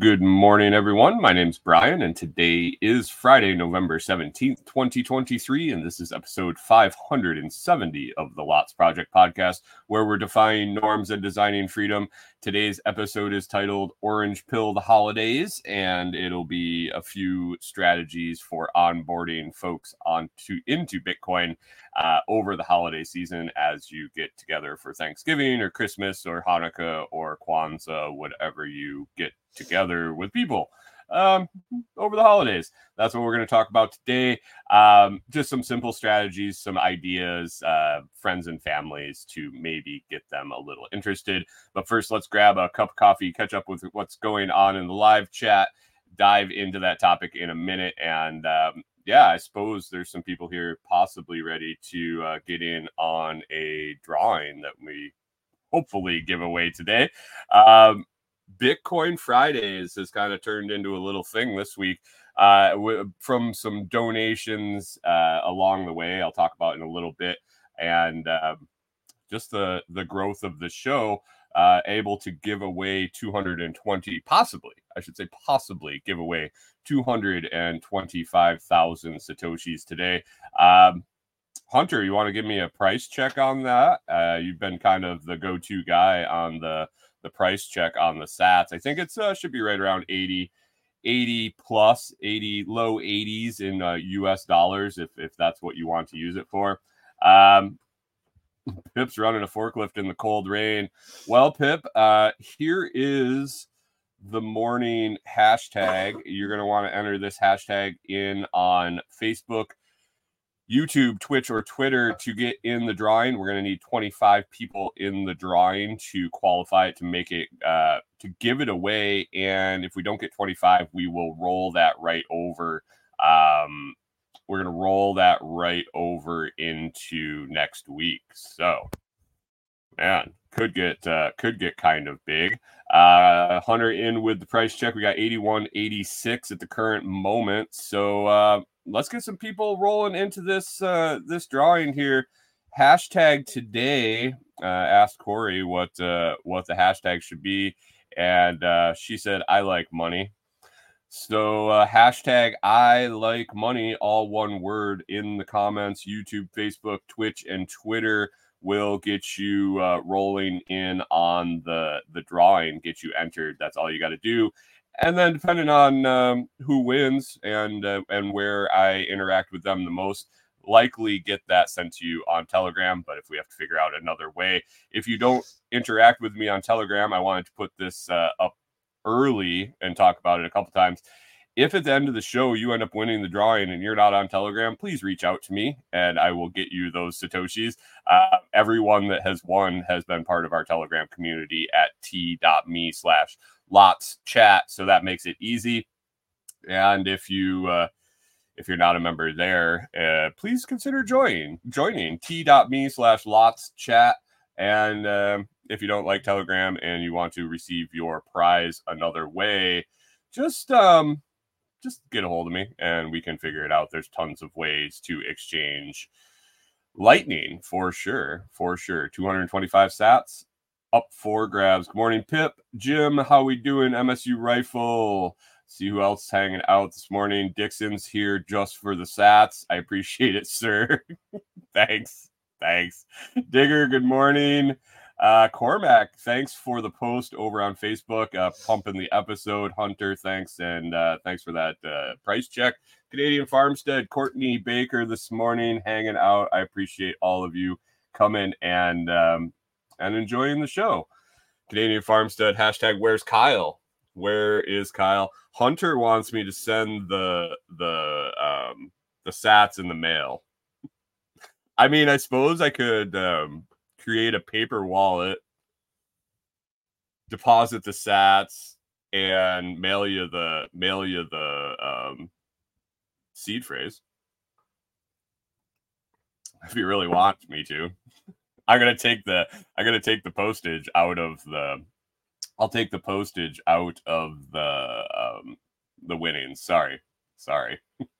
good morning, everyone. My name's Brian, and today is Friday, November 17th, 2023, and this is episode 570 of the Lots Project podcast, where we're defying norms and designing freedom. Today's episode is titled Orange Pill the Holidays, and it'll be a few strategies for onboarding folks onto into Bitcoin uh, over the holiday season as you get together for Thanksgiving or Christmas or Hanukkah or Kwanzaa, whatever you get together with people um, over the holidays. That's what we're going to talk about today. Um, just some simple strategies, some ideas, uh, friends and families to maybe get them a little interested. But first, let's grab a cup of coffee, catch up with what's going on in the live chat, dive into that topic in a minute. And um, yeah, I suppose there's some people here possibly ready to uh, get in on a drawing that we hopefully give away today. Um, Bitcoin Fridays has kind of turned into a little thing this week uh, w- from some donations uh, along the way. I'll talk about in a little bit, and um, just the the growth of the show. Uh, able to give away 220, possibly, I should say, possibly give away 225,000 Satoshis today. Um, Hunter, you want to give me a price check on that? Uh, you've been kind of the go to guy on the the price check on the sats. I think it's uh, should be right around 80, 80 plus 80 low 80s in uh, US dollars if if that's what you want to use it for. Um, Pip's running a forklift in the cold rain. Well, Pip, uh, here is the morning hashtag. You're going to want to enter this hashtag in on Facebook, YouTube, Twitch, or Twitter to get in the drawing. We're going to need 25 people in the drawing to qualify it to make it uh, to give it away. And if we don't get 25, we will roll that right over. Um, we're going to roll that right over into next week. So, man, could get uh, could get kind of big. Uh, Hunter in with the price check. We got 81.86 at the current moment. So uh, let's get some people rolling into this uh, this drawing here. Hashtag today. Uh, asked Corey what uh, what the hashtag should be, and uh, she said, "I like money." So uh, hashtag I like money, all one word in the comments. YouTube, Facebook, Twitch, and Twitter will get you uh, rolling in on the the drawing, get you entered. That's all you got to do. And then depending on um, who wins and uh, and where I interact with them the most, likely get that sent to you on Telegram. But if we have to figure out another way, if you don't interact with me on Telegram, I wanted to put this uh, up early and talk about it a couple times. If at the end of the show you end up winning the drawing and you're not on Telegram, please reach out to me and I will get you those Satoshis. Uh, everyone that has won has been part of our Telegram community at t.me slash lots chat. So that makes it easy. And if you, uh, if you're not a member there, uh, please consider joining joining t.me slash lots chat. And um, if you don't like Telegram and you want to receive your prize another way, just um, just get a hold of me and we can figure it out. There's tons of ways to exchange lightning for sure, for sure. 225 sats up for grabs. Good morning, Pip, Jim. How we doing? MSU rifle. See who else hanging out this morning. Dixon's here just for the sats. I appreciate it, sir. Thanks. Thanks. Digger, good morning. Uh, Cormac, thanks for the post over on Facebook, uh, pumping the episode. Hunter, thanks. And uh, thanks for that uh, price check. Canadian Farmstead, Courtney Baker this morning hanging out. I appreciate all of you coming and um, and enjoying the show. Canadian Farmstead, hashtag where's Kyle? Where is Kyle? Hunter wants me to send the the um the sats in the mail. I mean, I suppose I could um create a paper wallet, deposit the sats, and mail you the mail you the um, seed phrase. If you really want me to, I'm gonna take the I'm gonna take the postage out of the. I'll take the postage out of the um, the winnings. Sorry, sorry.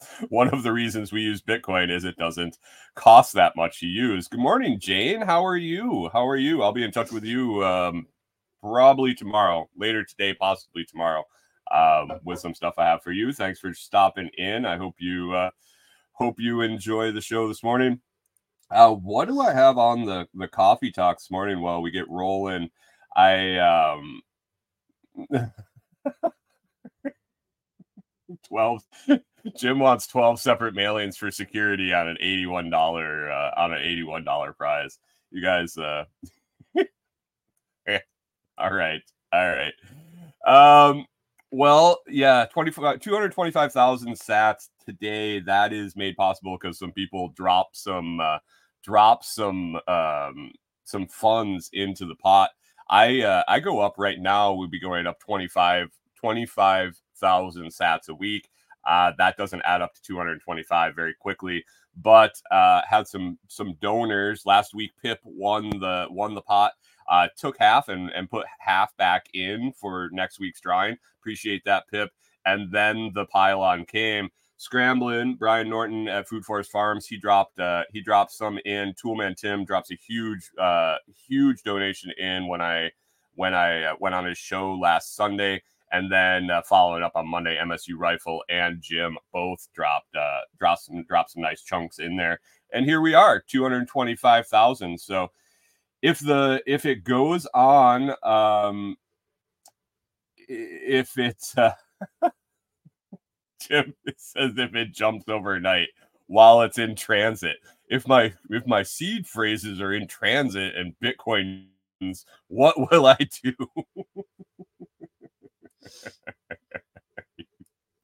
one of the reasons we use Bitcoin is it doesn't cost that much to use. Good morning, Jane. How are you? How are you? I'll be in touch with you um, probably tomorrow, later today, possibly tomorrow, um, with some stuff I have for you. Thanks for stopping in. I hope you uh, hope you enjoy the show this morning. Uh, what do I have on the the coffee talk this morning while we get rolling? I um 12 Jim wants 12 separate mailings for security on an $81 uh, on an $81 prize. You guys uh all right. All right. Um well, yeah, 25 225,000 sats today. That is made possible because some people drop some uh drop some um some funds into the pot. I uh, I go up right now. We'd be going up 25 25,000 sats a week. Uh, that doesn't add up to 225 very quickly, but uh, had some some donors last week. Pip won the won the pot. Uh, took half and, and put half back in for next week's drawing. Appreciate that, Pip. And then the pylon came scrambling. Brian Norton at Food Forest Farms, he dropped uh, he dropped some in. Toolman Tim drops a huge uh, huge donation in when I when I uh, went on his show last Sunday, and then uh, following up on Monday, MSU Rifle and Jim both dropped uh, dropped some dropped some nice chunks in there, and here we are, two hundred twenty five thousand. So if the if it goes on, um, if it's uh, Jim says if it jumps overnight while it's in transit. If my if my seed phrases are in transit and Bitcoin, what will I do?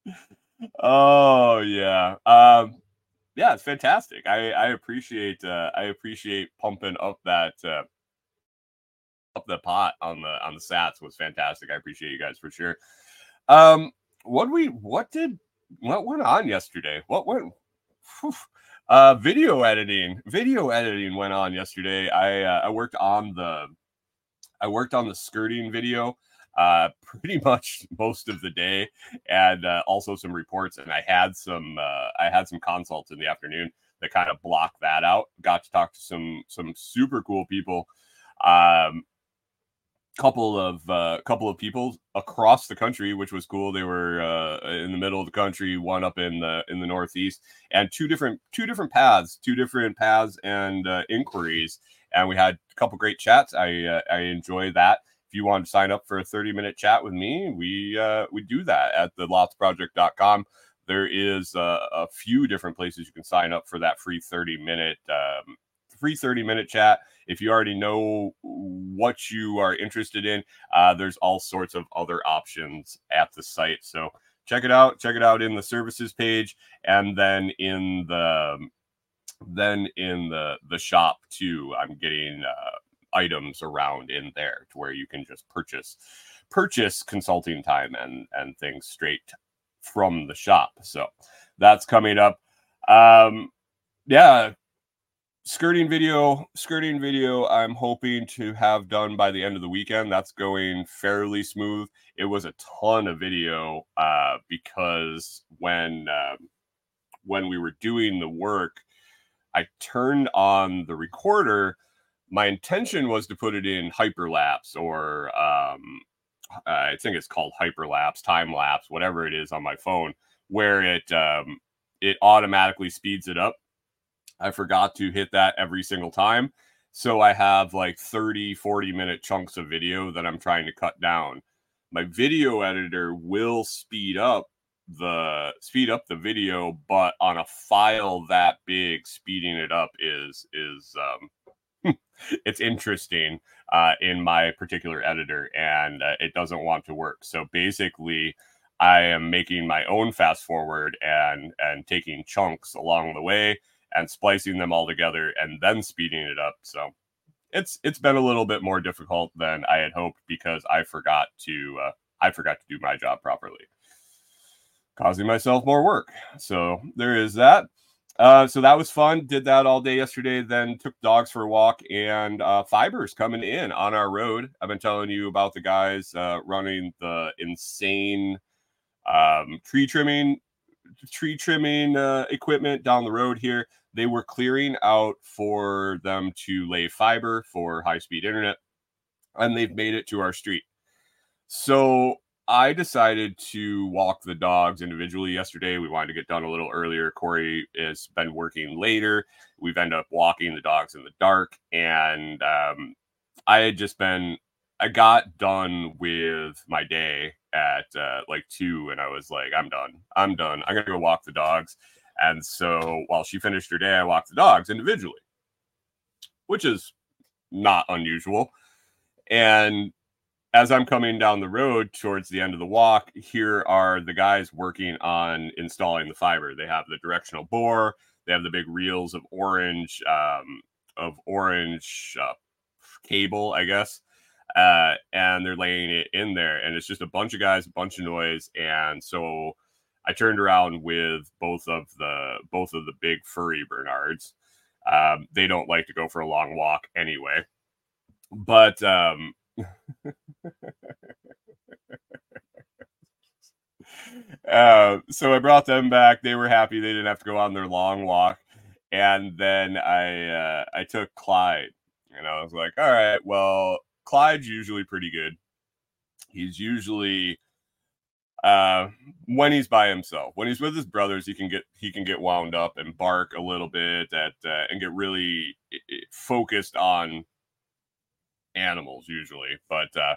oh yeah. Um yeah, it's fantastic. I I appreciate uh I appreciate pumping up that uh up the pot on the on the sats was fantastic. I appreciate you guys for sure. Um what we what did what went on yesterday? What went? Whew. Uh, video editing. Video editing went on yesterday. I uh, I worked on the I worked on the skirting video uh, pretty much most of the day, and uh, also some reports. And I had some uh, I had some consults in the afternoon that kind of blocked that out. Got to talk to some some super cool people. Um, couple of uh, couple of people across the country, which was cool. They were uh, in the middle of the country, one up in the in the northeast, and two different two different paths, two different paths and uh, inquiries. And we had a couple great chats. I uh, I enjoy that. If you want to sign up for a 30 minute chat with me, we uh, we do that at the lotsproject.com. There is uh, a few different places you can sign up for that free 30 minute um, free 30 minute chat. If you already know what you are interested in, uh, there's all sorts of other options at the site. So check it out. Check it out in the services page, and then in the then in the the shop too. I'm getting uh, items around in there to where you can just purchase purchase consulting time and and things straight from the shop. So that's coming up. Um, yeah, skirting video skirting video i'm hoping to have done by the end of the weekend that's going fairly smooth it was a ton of video uh, because when uh, when we were doing the work i turned on the recorder my intention was to put it in hyperlapse or um, i think it's called hyperlapse time lapse whatever it is on my phone where it um, it automatically speeds it up I forgot to hit that every single time. So I have like 30, 40 minute chunks of video that I'm trying to cut down. My video editor will speed up the speed up the video, but on a file that big, speeding it up is is um it's interesting uh, in my particular editor and uh, it doesn't want to work. So basically, I am making my own fast forward and and taking chunks along the way and splicing them all together and then speeding it up. So it's it's been a little bit more difficult than I had hoped because I forgot to uh, I forgot to do my job properly, causing myself more work. So there is that. Uh, so that was fun. Did that all day yesterday. Then took dogs for a walk and uh, fibers coming in on our road. I've been telling you about the guys uh, running the insane um, tree trimming tree trimming uh, equipment down the road here. They were clearing out for them to lay fiber for high speed internet, and they've made it to our street. So I decided to walk the dogs individually yesterday. We wanted to get done a little earlier. Corey has been working later. We've ended up walking the dogs in the dark. And um, I had just been, I got done with my day at uh, like two, and I was like, I'm done. I'm done. I'm going to go walk the dogs. And so while she finished her day, I walked the dogs individually, which is not unusual. And as I'm coming down the road towards the end of the walk, here are the guys working on installing the fiber. They have the directional bore, they have the big reels of orange, um, of orange uh, cable, I guess, uh, and they're laying it in there. And it's just a bunch of guys, a bunch of noise, and so I turned around with both of the both of the big furry Bernards. Um, they don't like to go for a long walk anyway, but um, uh, so I brought them back. They were happy. They didn't have to go on their long walk. And then I uh, I took Clyde, and I was like, all right, well, Clyde's usually pretty good. He's usually uh, when he's by himself. When he's with his brothers, he can get he can get wound up and bark a little bit at uh, and get really focused on animals usually, but uh,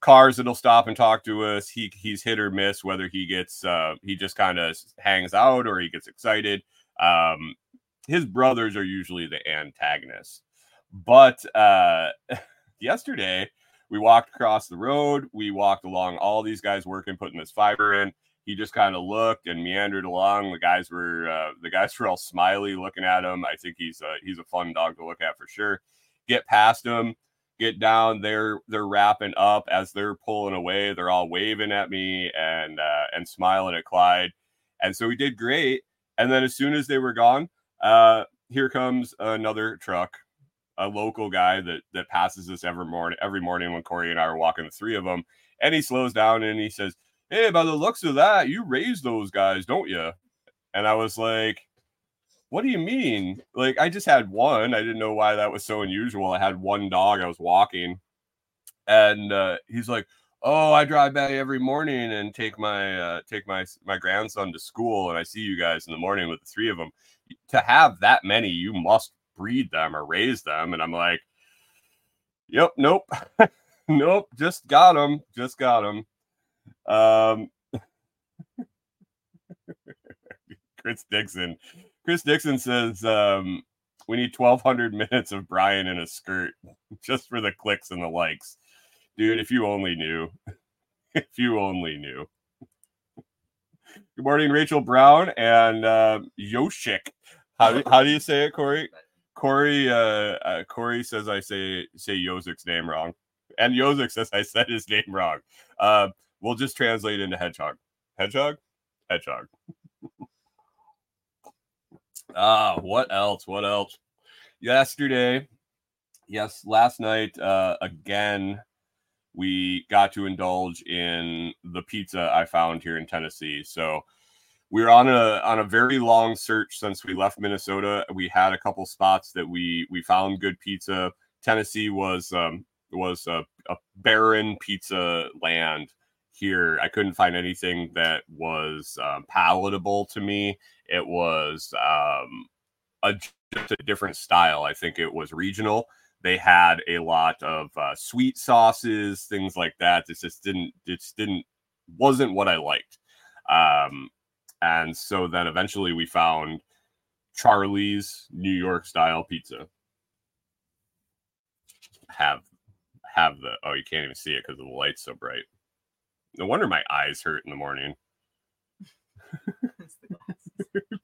cars that'll stop and talk to us. He he's hit or miss whether he gets uh, he just kind of hangs out or he gets excited. Um, his brothers are usually the antagonists, but uh, yesterday we walked across the road. We walked along all these guys working, putting this fiber in. He just kind of looked and meandered along. The guys were uh, the guys were all smiley looking at him. I think he's a, he's a fun dog to look at for sure. Get past him get down they're they're wrapping up as they're pulling away they're all waving at me and uh, and smiling at clyde. And so we did great. And then as soon as they were gone uh, here comes another truck a local guy that that passes us every morning every morning when corey and i are walking the three of them and he slows down and he says hey by the looks of that you raised those guys don't you and i was like what do you mean? Like, I just had one. I didn't know why that was so unusual. I had one dog. I was walking, and uh, he's like, "Oh, I drive by every morning and take my uh, take my my grandson to school, and I see you guys in the morning with the three of them. To have that many, you must breed them or raise them." And I'm like, "Yep, nope, nope, just got them, just got them." Um, Chris Dixon Chris Dixon says um, we need 1,200 minutes of Brian in a skirt just for the clicks and the likes. Dude, if you only knew. if you only knew. Good morning, Rachel Brown and uh, Yoshik. How do, how do you say it, Corey? Corey uh, uh, Corey says I say say Yozik's name wrong, and Yozik says I said his name wrong. Uh, we'll just translate into hedgehog. Hedgehog, hedgehog. Ah, what else? What else? Yesterday, yes, last night, uh, again, we got to indulge in the pizza I found here in Tennessee. So we are on a on a very long search since we left Minnesota. We had a couple spots that we we found good pizza. Tennessee was um, was a, a barren pizza land here. I couldn't find anything that was um, palatable to me. It was um, a just a different style. I think it was regional. They had a lot of uh, sweet sauces, things like that. It just didn't. It just didn't. Wasn't what I liked. Um, and so then eventually we found Charlie's New York style pizza. Have have the oh you can't even see it because the light's so bright. No wonder my eyes hurt in the morning.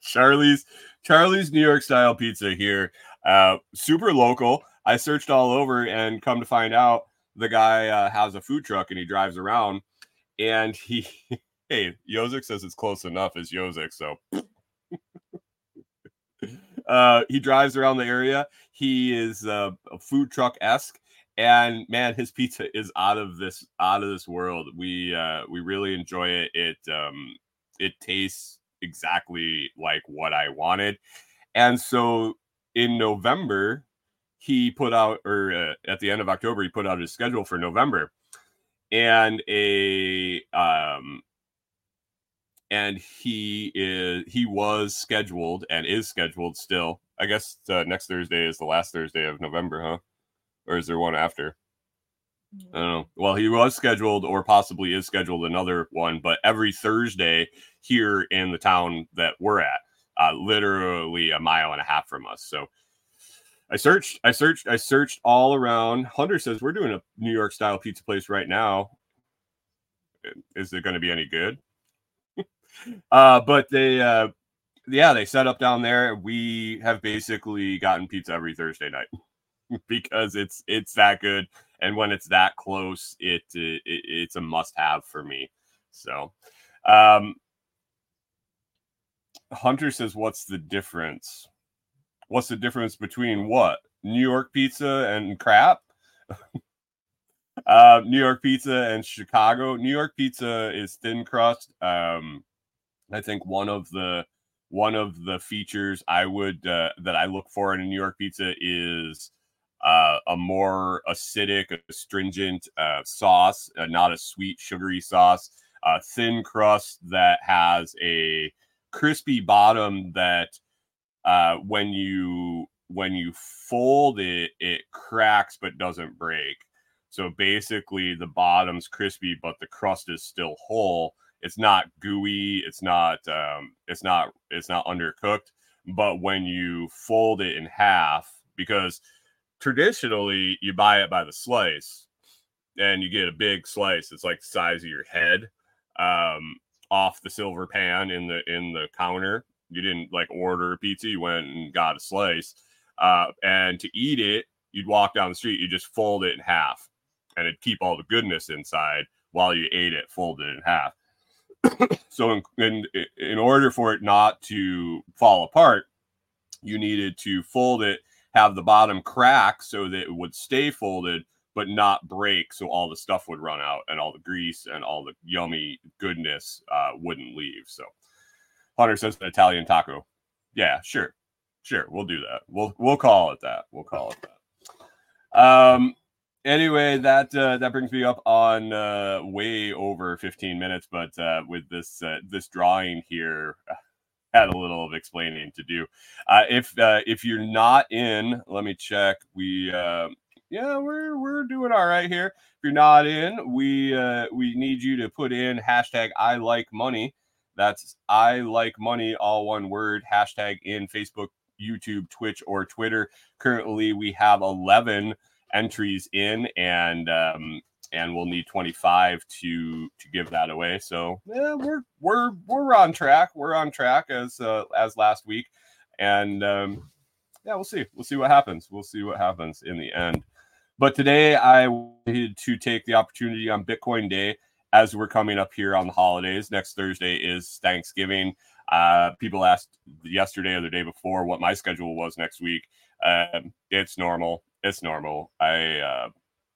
Charlie's Charlie's New York style pizza here. Uh, super local. I searched all over and come to find out the guy uh, has a food truck and he drives around and he hey Yozik says it's close enough as Yozik so uh, he drives around the area he is uh, a food truck esque and man his pizza is out of this out of this world we uh we really enjoy it it um it tastes exactly like what I wanted. And so in November, he put out, or uh, at the end of October, he put out his schedule for November, and a um, and he is he was scheduled and is scheduled still. I guess uh, next Thursday is the last Thursday of November, huh? Or is there one after? I don't know. Well, he was scheduled, or possibly is scheduled another one, but every Thursday here in the town that we're at, uh, literally a mile and a half from us. So I searched, I searched, I searched all around. Hunter says we're doing a New York style pizza place right now. Is it going to be any good? uh, but they, uh, yeah, they set up down there. We have basically gotten pizza every Thursday night because it's it's that good, and when it's that close, it, it it's a must have for me. So, um, Hunter says, "What's the difference? What's the difference between what New York pizza and crap?" uh, New York pizza and Chicago. New York pizza is thin crust. Um, I think one of the one of the features I would uh, that I look for in a New York pizza is uh, a more acidic, astringent uh, sauce, uh, not a sweet, sugary sauce. A thin crust that has a crispy bottom that uh, when you when you fold it, it cracks but doesn't break. So basically, the bottom's crispy, but the crust is still whole. It's not gooey. It's not. Um, it's not. It's not undercooked. But when you fold it in half, because traditionally you buy it by the slice, and you get a big slice. It's like the size of your head um, off the silver pan in the in the counter. You didn't like order a pizza. You went and got a slice, uh, and to eat it, you'd walk down the street. You just fold it in half, and it'd keep all the goodness inside while you ate it, folded in half. so, in, in in order for it not to fall apart, you needed to fold it, have the bottom crack so that it would stay folded, but not break so all the stuff would run out and all the grease and all the yummy goodness uh, wouldn't leave. So Hunter says an Italian taco. Yeah, sure. Sure, we'll do that. We'll we'll call it that. We'll call it that. Um anyway, that uh, that brings me up on uh, way over 15 minutes, but uh, with this uh, this drawing here had a little of explaining to do. Uh, if uh, if you're not in, let me check. We uh, yeah, we're we're doing all right here. If you're not in, we uh, we need you to put in hashtag I like money. That's I like money, all one word. Hashtag in Facebook, YouTube, Twitch, or Twitter. Currently, we have 11 entries in, and um, and we'll need 25 to to give that away. So yeah, we're we're we're on track. We're on track as uh, as last week, and um, yeah, we'll see. We'll see what happens. We'll see what happens in the end. But today I wanted to take the opportunity on Bitcoin Day as we're coming up here on the holidays. Next Thursday is Thanksgiving. Uh, people asked yesterday or the day before what my schedule was next week. Uh, it's normal. It's normal. I uh,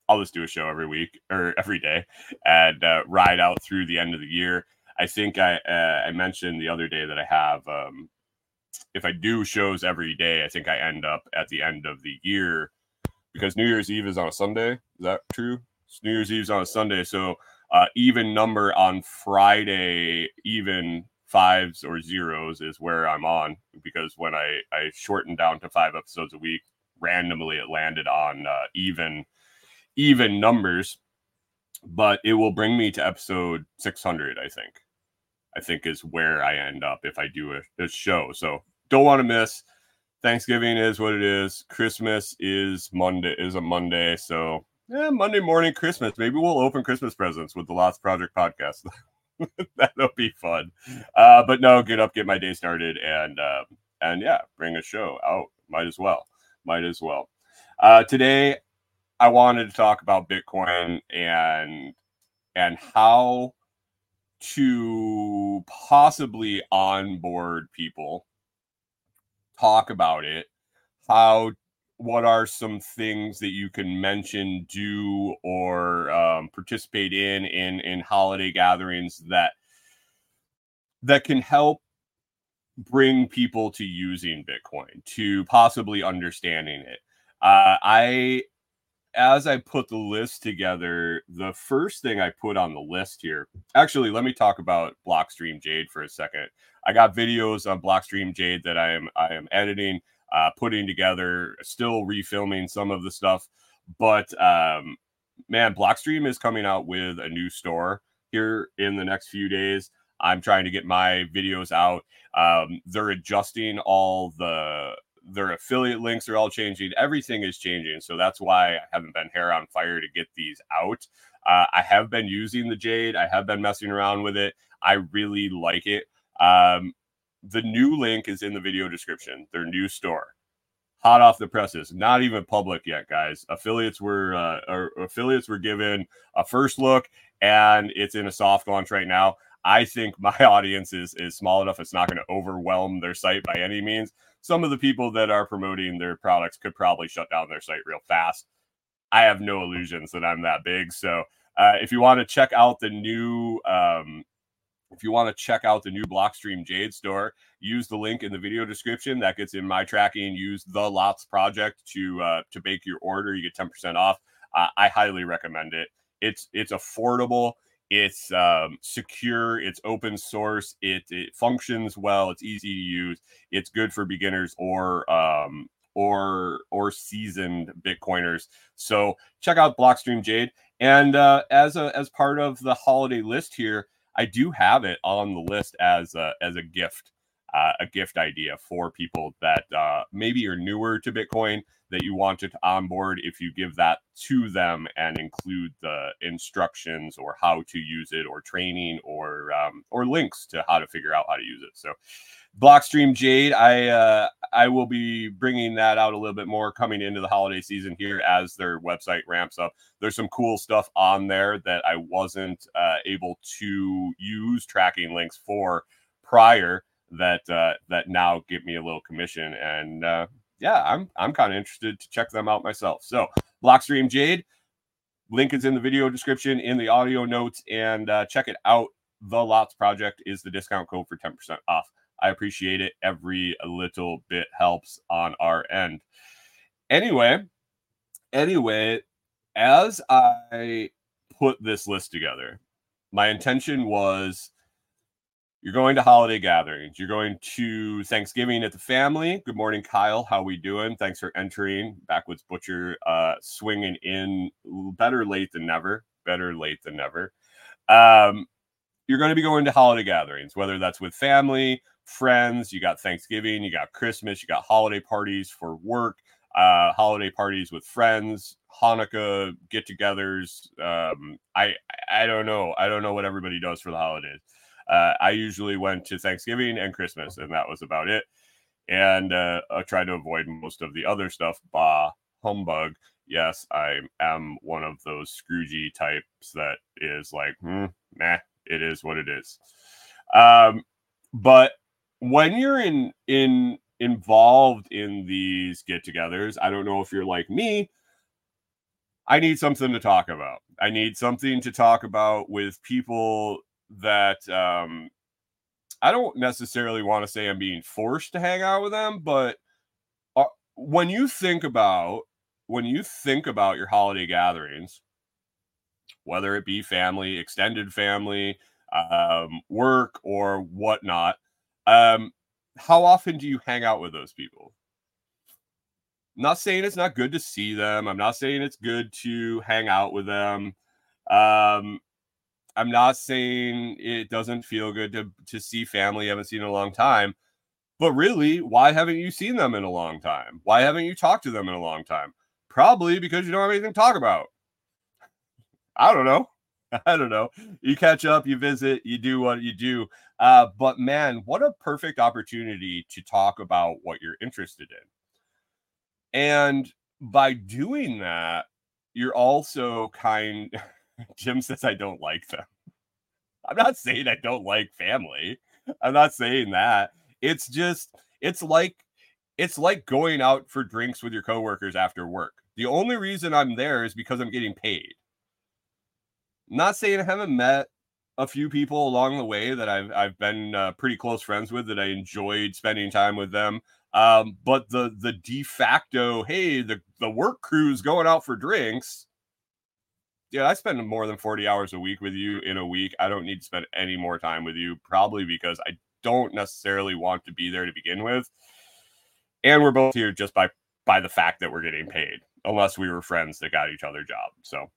I'll just do a show every week or every day and uh, ride out through the end of the year. I think I uh, I mentioned the other day that I have um, if I do shows every day, I think I end up at the end of the year because New Year's Eve is on a Sunday. Is that true? It's New Year's Eve is on a Sunday, so uh, even number on Friday, even fives or zeros is where I'm on because when I I shortened down to five episodes a week, randomly it landed on uh, even even numbers, but it will bring me to episode 600. I think. I think is where I end up if I do a, a show. So don't want to miss. Thanksgiving is what it is. Christmas is Monday is a Monday. So yeah, Monday morning Christmas. Maybe we'll open Christmas presents with the Lots Project podcast. That'll be fun. Uh, but no, get up, get my day started, and uh, and yeah, bring a show out. Might as well. Might as well. Uh, today, I wanted to talk about Bitcoin and and how to possibly onboard people talk about it how what are some things that you can mention do or um, participate in in in holiday gatherings that that can help bring people to using Bitcoin, to possibly understanding it. Uh, I, as I put the list together, the first thing I put on the list here, actually, let me talk about Blockstream Jade for a second. I got videos on Blockstream Jade that I am I am editing, uh, putting together, still refilming some of the stuff, but um, man, Blockstream is coming out with a new store here in the next few days. I'm trying to get my videos out. Um, they're adjusting all the their affiliate links are all changing. Everything is changing. So that's why I haven't been hair on fire to get these out. Uh, I have been using the Jade. I have been messing around with it. I really like it. Um, the new link is in the video description. Their new store, hot off the presses, not even public yet, guys. Affiliates were uh, affiliates were given a first look, and it's in a soft launch right now. I think my audience is is small enough; it's not going to overwhelm their site by any means. Some of the people that are promoting their products could probably shut down their site real fast. I have no illusions that I'm that big. So, uh, if you want to check out the new, um, if you want to check out the new Blockstream Jade store, use the link in the video description. That gets in my tracking. Use the Lots project to uh, to bake your order. You get ten percent off. Uh, I highly recommend it. It's it's affordable it's um, secure it's open source it, it functions well it's easy to use it's good for beginners or um, or or seasoned bitcoiners. So check out blockstream jade and uh, as a as part of the holiday list here i do have it on the list as a, as a gift uh, a gift idea for people that uh, maybe are newer to bitcoin that you want to onboard if you give that to them and include the instructions or how to use it or training or um, or links to how to figure out how to use it. So blockstream jade i uh, i will be bringing that out a little bit more coming into the holiday season here as their website ramps up. There's some cool stuff on there that i wasn't uh, able to use tracking links for prior that uh, that now give me a little commission and uh, yeah, I'm I'm kind of interested to check them out myself. So Blockstream Jade, link is in the video description, in the audio notes, and uh, check it out. The Lots Project is the discount code for 10% off. I appreciate it. Every little bit helps on our end. Anyway, anyway, as I put this list together, my intention was you're going to holiday gatherings. You're going to Thanksgiving at the family. Good morning, Kyle. How we doing? Thanks for entering. Backwoods Butcher uh, swinging in. Better late than never. Better late than never. Um, you're going to be going to holiday gatherings, whether that's with family, friends. You got Thanksgiving. You got Christmas. You got holiday parties for work. Uh, holiday parties with friends. Hanukkah get-togethers. Um, I I don't know. I don't know what everybody does for the holidays. Uh, I usually went to Thanksgiving and Christmas, and that was about it. And uh, I tried to avoid most of the other stuff. Bah, humbug. Yes, I am one of those Scroogey types that is like, hmm, nah, it is what it is. Um, but when you're in in involved in these get-togethers, I don't know if you're like me. I need something to talk about. I need something to talk about with people that um, I don't necessarily want to say I'm being forced to hang out with them, but uh, when you think about when you think about your holiday gatherings, whether it be family, extended family, um, work, or whatnot, um, how often do you hang out with those people? I'm not saying it's not good to see them. I'm not saying it's good to hang out with them. Um, I'm not saying it doesn't feel good to to see family you haven't seen in a long time, but really, why haven't you seen them in a long time? Why haven't you talked to them in a long time? Probably because you don't have anything to talk about. I don't know. I don't know. You catch up, you visit, you do what you do. Uh, but man, what a perfect opportunity to talk about what you're interested in. And by doing that, you're also kind Jim says I don't like them. I'm not saying I don't like family. I'm not saying that. It's just it's like it's like going out for drinks with your coworkers after work. The only reason I'm there is because I'm getting paid. Not saying I haven't met a few people along the way that I've I've been uh, pretty close friends with that I enjoyed spending time with them. Um, but the the de facto, hey, the the work crew's going out for drinks. Yeah, I spend more than 40 hours a week with you in a week. I don't need to spend any more time with you, probably because I don't necessarily want to be there to begin with. And we're both here just by by the fact that we're getting paid, unless we were friends that got each other jobs. So,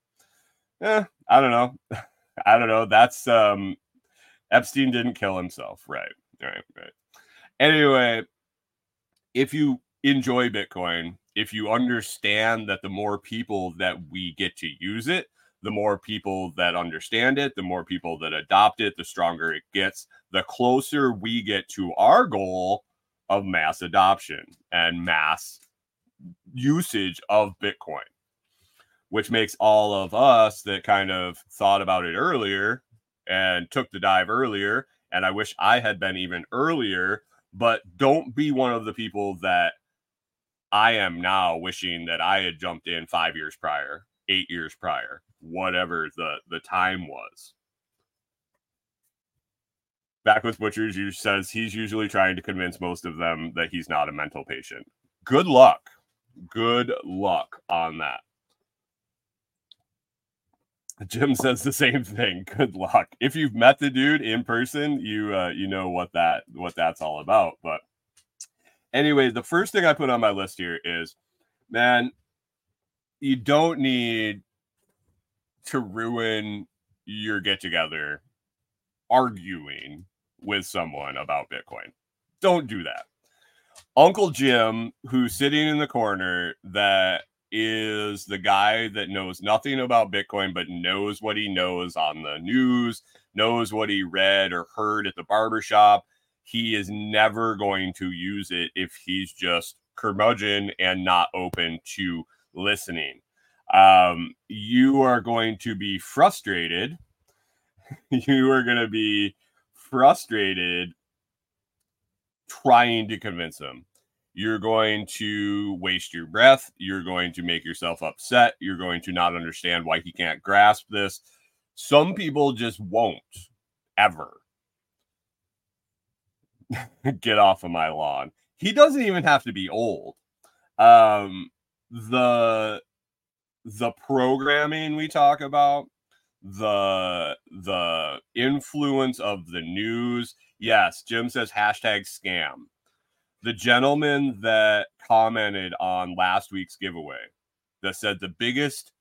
eh, I don't know. I don't know. That's um Epstein didn't kill himself. Right. Right. Right. Anyway, if you enjoy Bitcoin, if you understand that the more people that we get to use it, the more people that understand it, the more people that adopt it, the stronger it gets, the closer we get to our goal of mass adoption and mass usage of Bitcoin, which makes all of us that kind of thought about it earlier and took the dive earlier. And I wish I had been even earlier, but don't be one of the people that I am now wishing that I had jumped in five years prior, eight years prior, whatever the, the time was. Backwoods Butchers, you says he's usually trying to convince most of them that he's not a mental patient. Good luck. Good luck on that. Jim says the same thing. Good luck. If you've met the dude in person, you uh, you know what that what that's all about. But anyway, the first thing I put on my list here is, man, you don't need to ruin your get together arguing with someone about Bitcoin. Don't do that. Uncle Jim, who's sitting in the corner, that is the guy that knows nothing about Bitcoin, but knows what he knows on the news, knows what he read or heard at the barbershop. He is never going to use it if he's just curmudgeon and not open to listening. Um, you are going to be frustrated. you are going to be frustrated trying to convince him you're going to waste your breath. You're going to make yourself upset. You're going to not understand why he can't grasp this. Some people just won't ever get off of my lawn. He doesn't even have to be old. Um, the the programming we talk about, the the influence of the news. Yes, Jim says hashtag scam. The gentleman that commented on last week's giveaway that said the biggest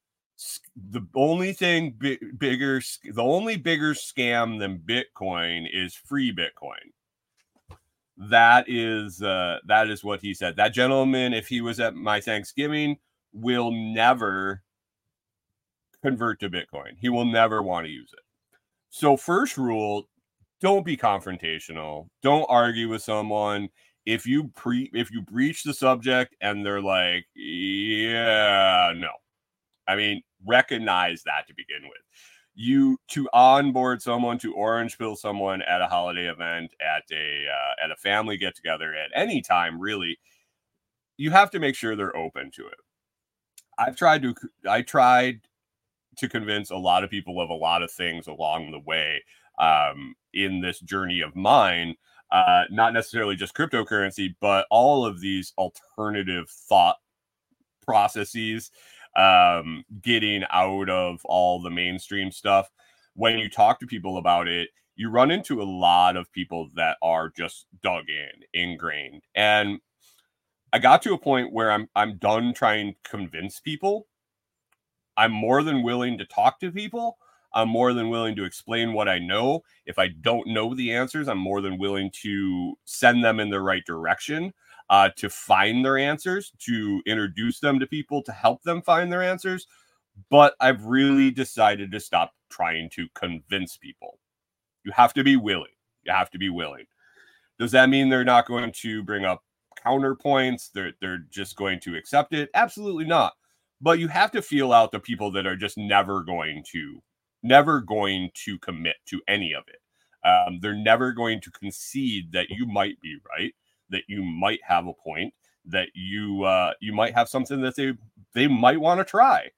the only thing bigger the only bigger scam than bitcoin is free bitcoin. That is uh that is what he said. That gentleman if he was at my thanksgiving will never convert to bitcoin. He will never want to use it. So first rule don't be confrontational. Don't argue with someone. If you pre if you breach the subject and they're like yeah no. I mean recognize that to begin with. You to onboard someone to orange pill someone at a holiday event at a uh, at a family get together at any time really you have to make sure they're open to it i've tried to i tried to convince a lot of people of a lot of things along the way um, in this journey of mine uh, not necessarily just cryptocurrency, but all of these alternative thought processes, um, getting out of all the mainstream stuff. When you talk to people about it, you run into a lot of people that are just dug in, ingrained. And I got to a point where I'm I'm done trying to convince people. I'm more than willing to talk to people I'm more than willing to explain what I know. If I don't know the answers, I'm more than willing to send them in the right direction, uh, to find their answers, to introduce them to people to help them find their answers. But I've really decided to stop trying to convince people. You have to be willing. You have to be willing. Does that mean they're not going to bring up counterpoints? They're they're just going to accept it? Absolutely not. But you have to feel out the people that are just never going to never going to commit to any of it. Um, they're never going to concede that you might be right, that you might have a point, that you uh, you might have something that they they might want to try.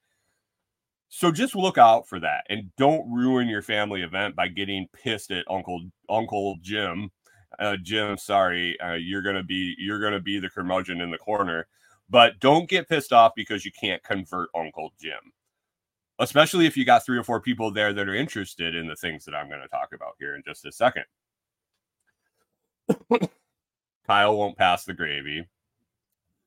So just look out for that and don't ruin your family event by getting pissed at Uncle Uncle Jim. Uh, Jim, sorry, uh, you're gonna be you're gonna be the curmudgeon in the corner, but don't get pissed off because you can't convert Uncle Jim, especially if you got three or four people there that are interested in the things that I'm going to talk about here in just a second. Kyle won't pass the gravy.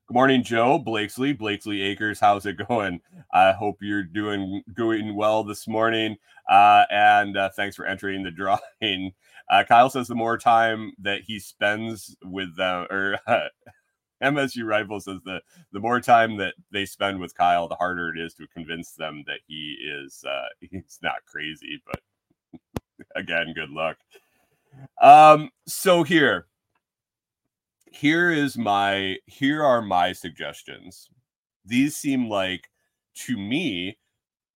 Good morning, Joe Blakesley, Blakesley Acres. How's it going? I hope you're doing doing well this morning. Uh, and uh, thanks for entering the drawing. Uh, Kyle says the more time that he spends with them, or MSU Rifle says the the more time that they spend with Kyle, the harder it is to convince them that he is uh, he's not crazy. But again, good luck. Um, so here here is my here are my suggestions these seem like to me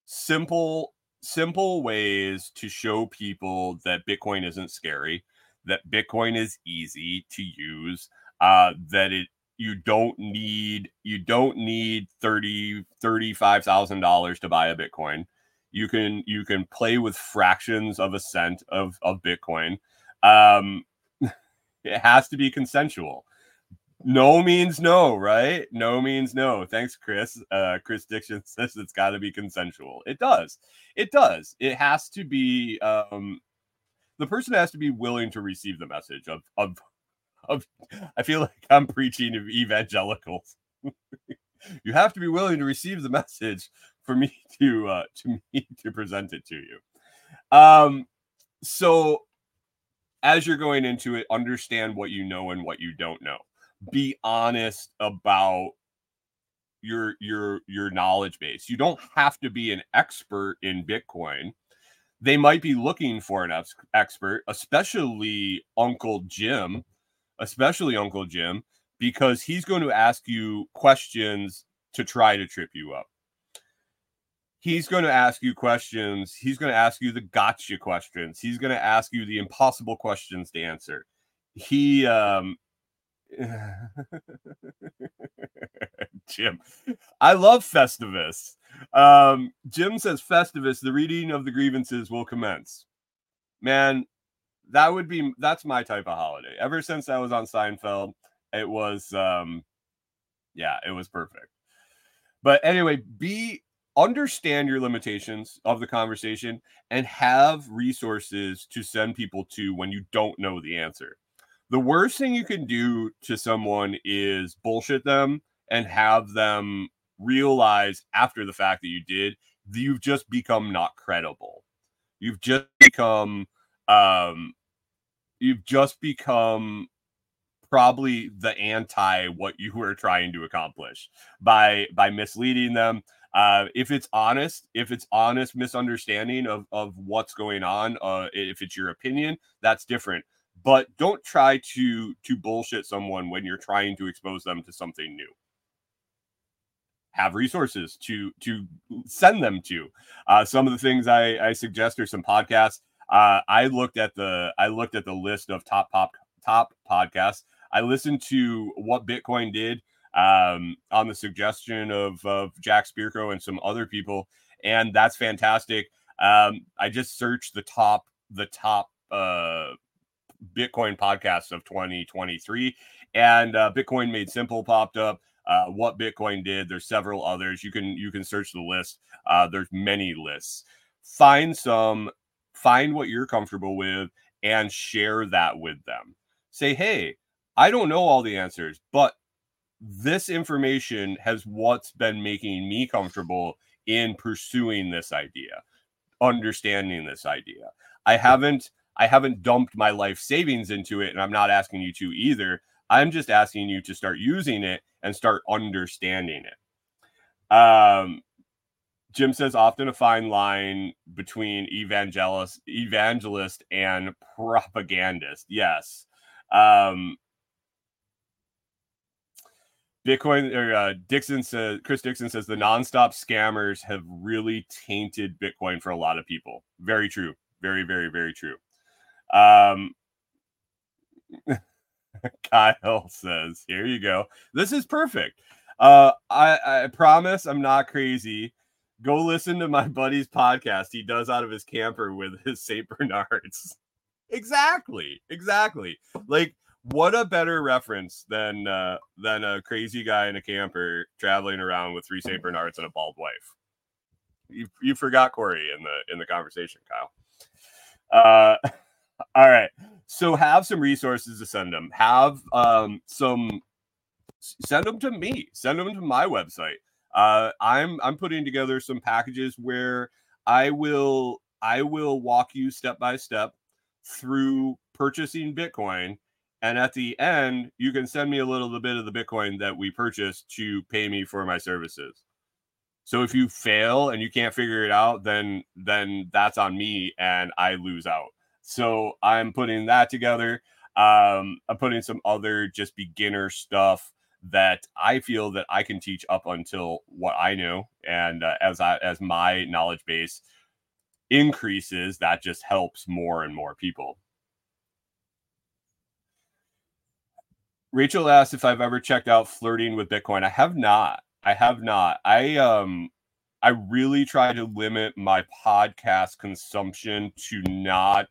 simple simple ways to show people that bitcoin isn't scary that bitcoin is easy to use uh that it you don't need you don't need 30 35000 dollars to buy a bitcoin. You can you can play with fractions of a cent of of bitcoin. Um it has to be consensual no means no, right? No means no. Thanks, Chris. Uh, Chris Dixon says it's got to be consensual. It does. It does. It has to be. Um, the person has to be willing to receive the message of of of. I feel like I'm preaching to evangelicals. you have to be willing to receive the message for me to uh, to me to present it to you. Um, so as you're going into it, understand what you know and what you don't know be honest about your your your knowledge base. You don't have to be an expert in Bitcoin. They might be looking for an ex- expert, especially Uncle Jim, especially Uncle Jim, because he's going to ask you questions to try to trip you up. He's going to ask you questions. He's going to ask you the gotcha questions. He's going to ask you the impossible questions to answer. He um Jim, I love Festivus. Um, Jim says Festivus, the reading of the grievances will commence. Man, that would be that's my type of holiday. Ever since I was on Seinfeld, it was um yeah, it was perfect. But anyway, be understand your limitations of the conversation and have resources to send people to when you don't know the answer the worst thing you can do to someone is bullshit them and have them realize after the fact that you did you've just become not credible. You've just become um you've just become probably the anti what you were trying to accomplish by by misleading them. Uh, if it's honest if it's honest misunderstanding of of what's going on uh, if it's your opinion that's different but don't try to to bullshit someone when you're trying to expose them to something new. Have resources to to send them to. Uh, some of the things I, I suggest are some podcasts. Uh, i looked at the i looked at the list of top pop top podcasts. I listened to what bitcoin did um, on the suggestion of, of jack spirko and some other people and that's fantastic. Um, i just searched the top the top uh, Bitcoin podcasts of 2023. And uh, Bitcoin Made Simple popped up. Uh, what Bitcoin did. There's several others. You can you can search the list. Uh, there's many lists. Find some, find what you're comfortable with, and share that with them. Say, hey, I don't know all the answers, but this information has what's been making me comfortable in pursuing this idea, understanding this idea. I haven't I haven't dumped my life savings into it, and I'm not asking you to either. I'm just asking you to start using it and start understanding it. Um, Jim says often a fine line between evangelist, evangelist and propagandist. Yes. Um, Bitcoin or uh, Dixon says Chris Dixon says the nonstop scammers have really tainted Bitcoin for a lot of people. Very true. Very, very, very true. Um, Kyle says, "Here you go. This is perfect. Uh, I, I promise I'm not crazy. go listen to my buddy's podcast he does out of his camper with his St. Bernards. exactly. Exactly. Like what a better reference than uh than a crazy guy in a camper traveling around with three St. Bernards and a bald wife. You you forgot Corey in the in the conversation, Kyle. Uh all right. So have some resources to send them. Have um some send them to me. Send them to my website. Uh I'm I'm putting together some packages where I will I will walk you step by step through purchasing Bitcoin and at the end, you can send me a little bit of the Bitcoin that we purchased to pay me for my services. So if you fail and you can't figure it out, then then that's on me and I lose out. So I'm putting that together. Um, I'm putting some other just beginner stuff that I feel that I can teach up until what I know, and uh, as I as my knowledge base increases, that just helps more and more people. Rachel asked if I've ever checked out flirting with Bitcoin. I have not. I have not. I um I really try to limit my podcast consumption to not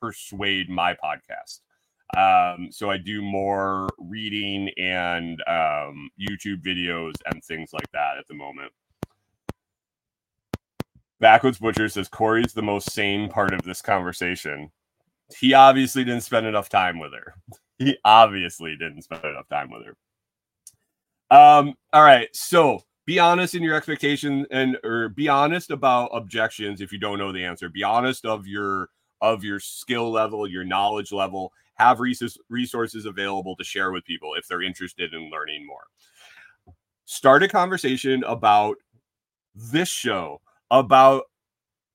persuade my podcast. Um, so I do more reading and um, YouTube videos and things like that at the moment. Backwoods Butcher says Corey's the most sane part of this conversation. He obviously didn't spend enough time with her. He obviously didn't spend enough time with her. Um, all right, so be honest in your expectation and or be honest about objections if you don't know the answer. Be honest of your of your skill level, your knowledge level. Have resources available to share with people if they're interested in learning more. Start a conversation about this show, about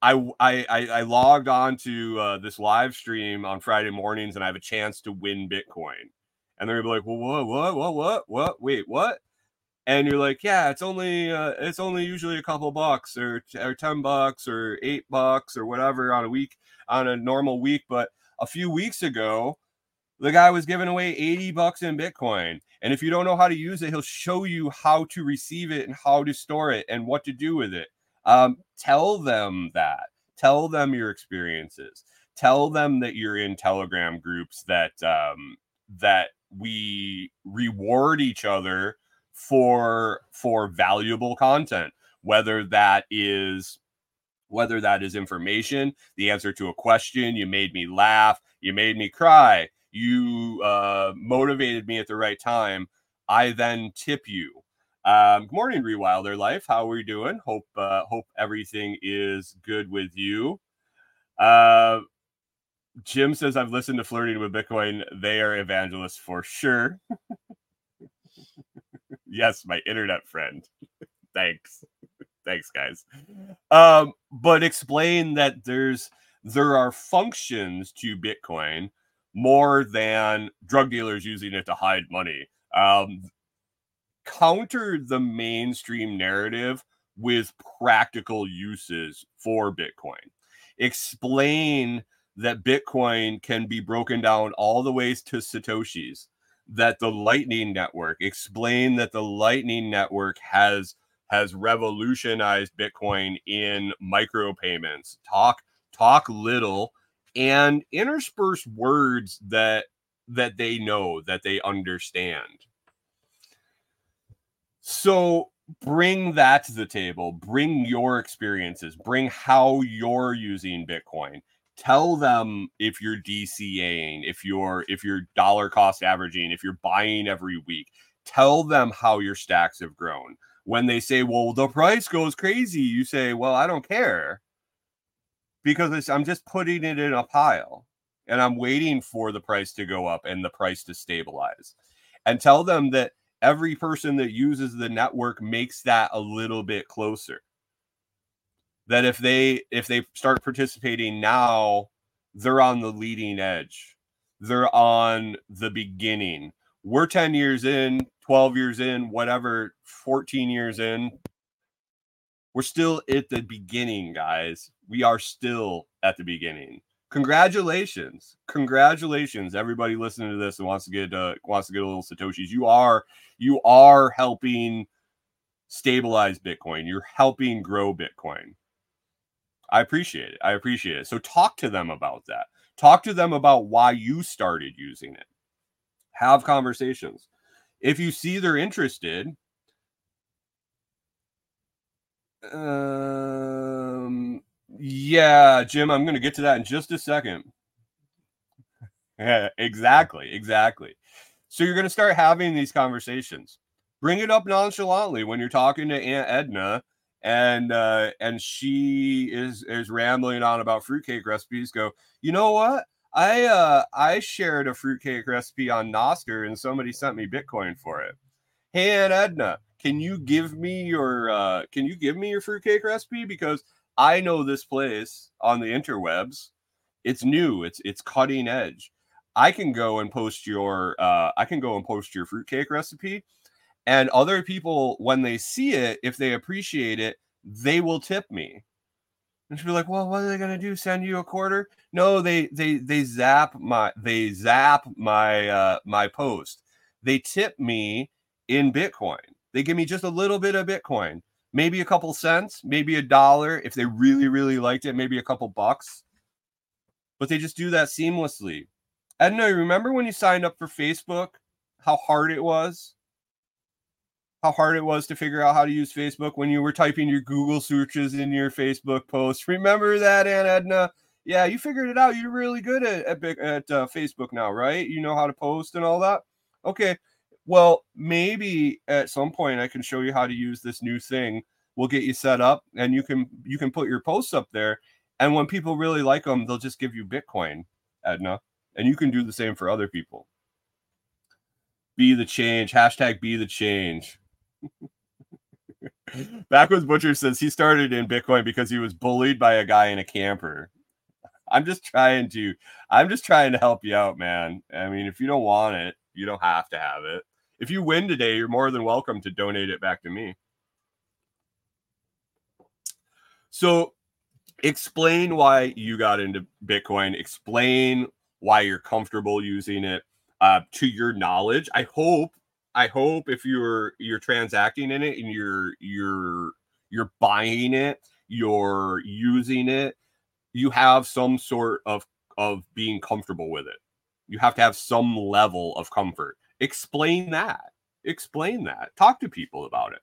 I I I logged on to uh, this live stream on Friday mornings and I have a chance to win Bitcoin. And they're gonna be like, well, what, what, what, what, what? Wait, what? And you're like, yeah, it's only uh, it's only usually a couple bucks or or ten bucks or eight bucks or whatever on a week on a normal week. But a few weeks ago, the guy was giving away 80 bucks in Bitcoin. And if you don't know how to use it, he'll show you how to receive it and how to store it and what to do with it. Um, tell them that. Tell them your experiences. Tell them that you're in Telegram groups that um, that we reward each other for for valuable content, whether that is whether that is information, the answer to a question, you made me laugh, you made me cry, you uh, motivated me at the right time. I then tip you um, good morning, Rewilder Life. How are we doing? Hope uh, hope everything is good with you. Uh, Jim says I've listened to Flirting with Bitcoin. They are evangelists for sure. yes, my internet friend. Thanks. Thanks, guys. Um, but explain that there's there are functions to Bitcoin more than drug dealers using it to hide money. Um, counter the mainstream narrative with practical uses for Bitcoin. Explain that Bitcoin can be broken down all the ways to Satoshis, that the Lightning Network, explain that the Lightning Network has has revolutionized Bitcoin in micropayments. Talk talk little and intersperse words that that they know, that they understand. So bring that to the table. Bring your experiences. Bring how you're using Bitcoin. Tell them if you're DCAing, if you're if you're dollar cost averaging, if you're buying every week. Tell them how your stacks have grown. When they say, "Well, the price goes crazy," you say, "Well, I don't care." Because I'm just putting it in a pile and I'm waiting for the price to go up and the price to stabilize. And tell them that every person that uses the network makes that a little bit closer that if they if they start participating now they're on the leading edge they're on the beginning we're 10 years in 12 years in whatever 14 years in we're still at the beginning guys we are still at the beginning congratulations congratulations everybody listening to this and wants to get uh, wants to get a little satoshis you are you are helping stabilize Bitcoin. You're helping grow Bitcoin. I appreciate it. I appreciate it. So talk to them about that. Talk to them about why you started using it. Have conversations. If you see they're interested, um, yeah, Jim, I'm going to get to that in just a second. Yeah, exactly, exactly. So you're going to start having these conversations. Bring it up nonchalantly when you're talking to Aunt Edna and uh and she is is rambling on about fruitcake recipes go you know what i uh i shared a fruitcake recipe on Nostr and somebody sent me bitcoin for it. Hey aunt edna can you give me your uh can you give me your fruitcake recipe? Because i know this place on the interwebs. It's new. It's it's cutting edge. I can go and post your uh i can go and post your fruitcake recipe. And other people when they see it if they appreciate it they will tip me and she'll be like well what are they to do? Send you a quarter? No they they they zap my they zap my uh my post. They tip me in bitcoin. They give me just a little bit of bitcoin maybe a couple cents maybe a dollar if they really really liked it maybe a couple bucks. But they just do that seamlessly. Edna remember when you signed up for facebook? How hard it was how hard it was to figure out how to use Facebook when you were typing your Google searches in your Facebook posts. Remember that, Aunt Edna? Yeah, you figured it out. You're really good at at, at uh, Facebook now, right? You know how to post and all that. Okay, well, maybe at some point I can show you how to use this new thing. We'll get you set up, and you can you can put your posts up there. And when people really like them, they'll just give you Bitcoin, Edna, and you can do the same for other people. Be the change. Hashtag be the change. Backwoods Butcher says he started in Bitcoin because he was bullied by a guy in a camper. I'm just trying to I'm just trying to help you out, man. I mean, if you don't want it, you don't have to have it. If you win today, you're more than welcome to donate it back to me. So, explain why you got into Bitcoin. Explain why you're comfortable using it uh, to your knowledge. I hope I hope if you're you're transacting in it and you're you're you're buying it, you're using it, you have some sort of of being comfortable with it. You have to have some level of comfort. Explain that. Explain that. Talk to people about it.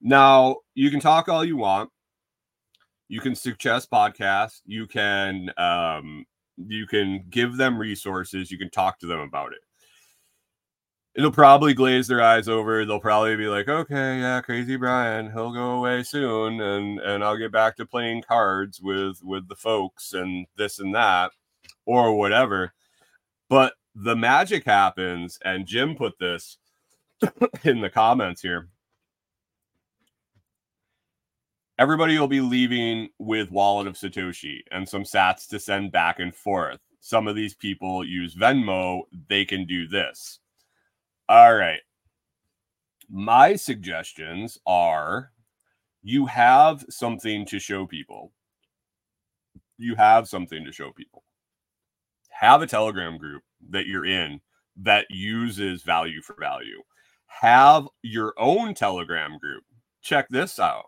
Now, you can talk all you want. You can suggest podcasts. You can um, you can give them resources. You can talk to them about it it'll probably glaze their eyes over. They'll probably be like, okay, yeah, crazy Brian, he'll go away soon, and and I'll get back to playing cards with with the folks and this and that, or whatever. But the magic happens, and Jim put this in the comments here. Everybody will be leaving with Wallet of Satoshi and some sats to send back and forth. Some of these people use Venmo, they can do this all right. My suggestions are you have something to show people. You have something to show people. Have a Telegram group that you're in that uses value for value. Have your own Telegram group. Check this out.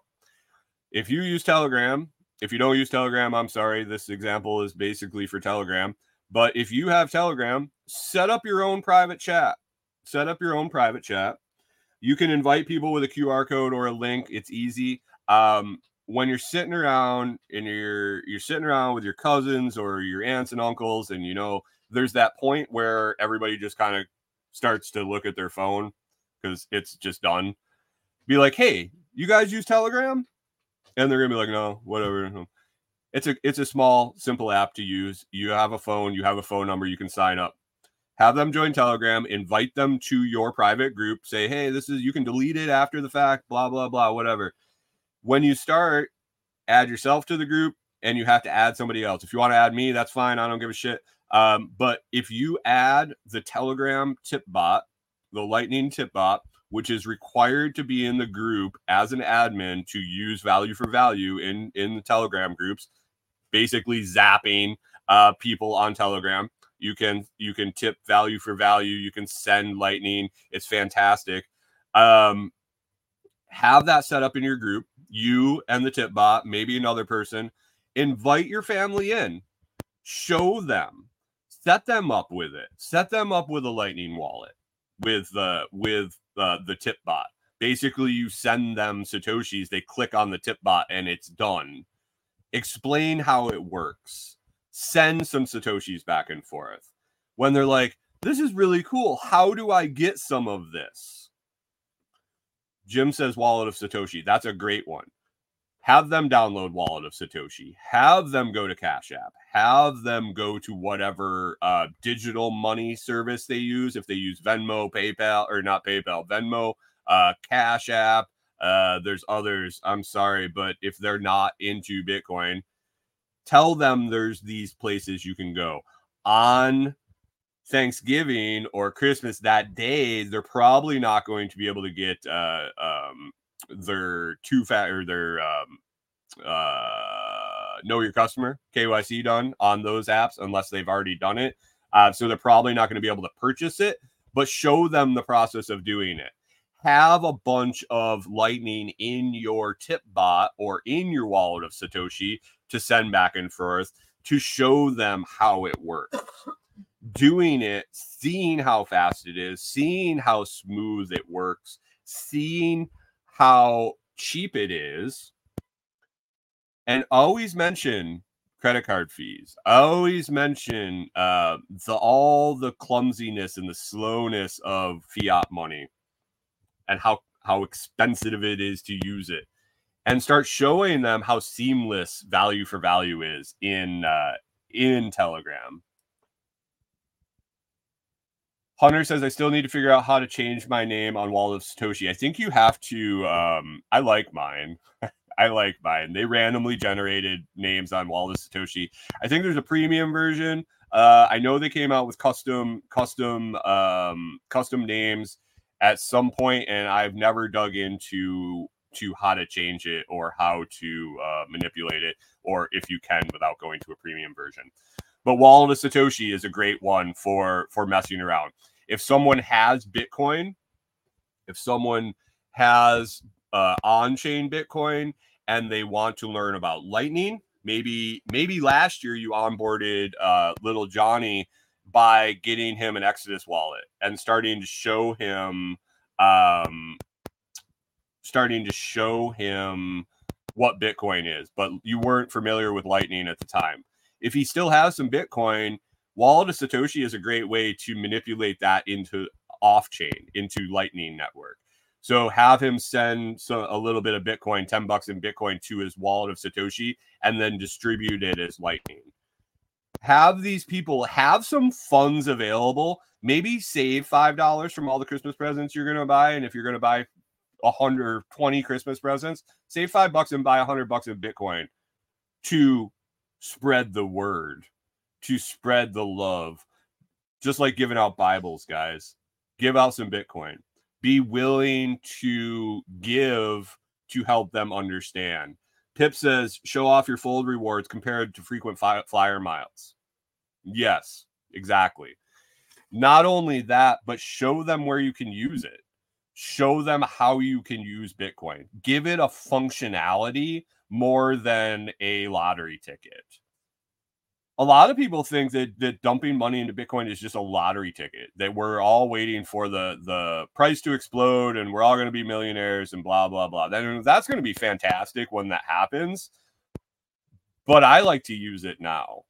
If you use Telegram, if you don't use Telegram, I'm sorry. This example is basically for Telegram. But if you have Telegram, set up your own private chat set up your own private chat. You can invite people with a QR code or a link. It's easy. Um, when you're sitting around and you're you're sitting around with your cousins or your aunts and uncles, and you know there's that point where everybody just kind of starts to look at their phone because it's just done. Be like, hey, you guys use Telegram? And they're gonna be like, no, whatever. It's a it's a small, simple app to use. You have a phone, you have a phone number, you can sign up have them join Telegram, invite them to your private group, say, hey, this is, you can delete it after the fact, blah, blah, blah, whatever. When you start, add yourself to the group and you have to add somebody else. If you want to add me, that's fine. I don't give a shit. Um, but if you add the Telegram tip bot, the Lightning tip bot, which is required to be in the group as an admin to use value for value in in the Telegram groups, basically zapping uh, people on Telegram you can you can tip value for value you can send lightning it's fantastic um have that set up in your group, you and the tip bot, maybe another person, invite your family in, show them, set them up with it, set them up with a lightning wallet with the with uh, the tip bot. Basically, you send them satoshis, they click on the tip bot, and it's done. Explain how it works. Send some satoshis back and forth. When they're like, "This is really cool. How do I get some of this?" Jim says Wallet of Satoshi. That's a great one. Have them download Wallet of Satoshi. Have them go to Cash App. Have them go to whatever uh, digital money service they use. If they use Venmo, PayPal, or not PayPal, Venmo, uh, Cash App. Uh, there's others. I'm sorry, but if they're not into Bitcoin, tell them there's these places you can go on Thanksgiving or Christmas that day, they're probably not going to be able to get uh, um, their two fat or their um, uh, know your customer KYC done on those apps unless they've already done it. Uh, so they're probably not going to be able to purchase it, but show them the process of doing it. Have a bunch of Lightning in your tip bot or in your wallet of Satoshi to send back and forth to show them how it works. Doing it, seeing how fast it is, seeing how smooth it works, seeing how cheap it is, and always mention credit card fees. Always mention uh, the all the clumsiness and the slowness of fiat money, and how how expensive it is to use it, and start showing them how seamless value for value is in uh, in Telegram Hunter says I still need to figure out how to change my name on Wallet of Satoshi. I think you have to. Um, I like mine. I like mine. They randomly generated names on Wallet of Satoshi. I think there's a premium version. Uh, I know they came out with custom, custom, um, custom names at some point, and I've never dug into to how to change it or how to uh, manipulate it, or if you can without going to a premium version. But Wallet of Satoshi is a great one for for messing around if someone has Bitcoin, if someone has uh, on-chain Bitcoin and they want to learn about Lightning, maybe maybe last year you onboarded uh, little Johnny by getting him an Exodus wallet and starting to show him um, starting to show him what Bitcoin is, but you weren't familiar with Lightning at the time. If he still has some Bitcoin Wallet of Satoshi is a great way to manipulate that into off chain, into Lightning Network. So have him send a little bit of Bitcoin, 10 bucks in Bitcoin to his wallet of Satoshi and then distribute it as Lightning. Have these people have some funds available. Maybe save $5 from all the Christmas presents you're going to buy. And if you're going to buy 120 Christmas presents, save five bucks and buy 100 bucks of Bitcoin to spread the word to spread the love. Just like giving out Bibles, guys. Give out some Bitcoin. Be willing to give to help them understand. Pip says, show off your fold rewards compared to frequent flyer miles. Yes, exactly. Not only that, but show them where you can use it. Show them how you can use Bitcoin. Give it a functionality more than a lottery ticket a lot of people think that that dumping money into Bitcoin is just a lottery ticket. That we're all waiting for the the price to explode and we're all going to be millionaires and blah blah blah. Then that's going to be fantastic when that happens. But I like to use it now.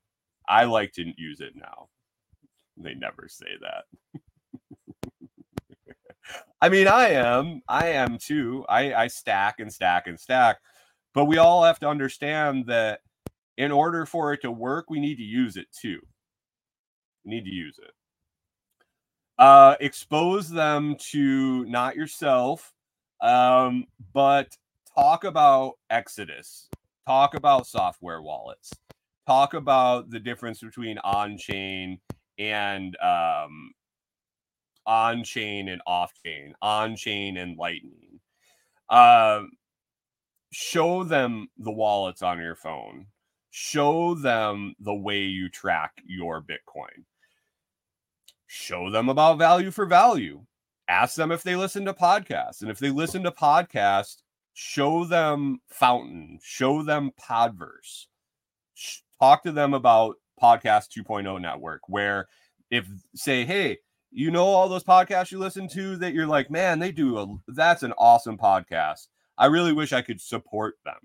I like to use it now. They never say that. I mean, I am. I am too. I, I stack and stack and stack. But we all have to understand that in order for it to work, we need to use it too. We need to use it. Uh, expose them to not yourself, um, but talk about Exodus, talk about software wallets, talk about the difference between on chain and um, on chain and off chain, on chain and Lightning. Uh, show them the wallets on your phone show them the way you track your Bitcoin. Show them about value for value. ask them if they listen to podcasts. And if they listen to podcasts, show them Fountain, show them Podverse, talk to them about Podcast 2.0 Network, where if say, hey, you know all those podcasts you listen to that you're like, man, they do a that's an awesome podcast. I really wish I could support them.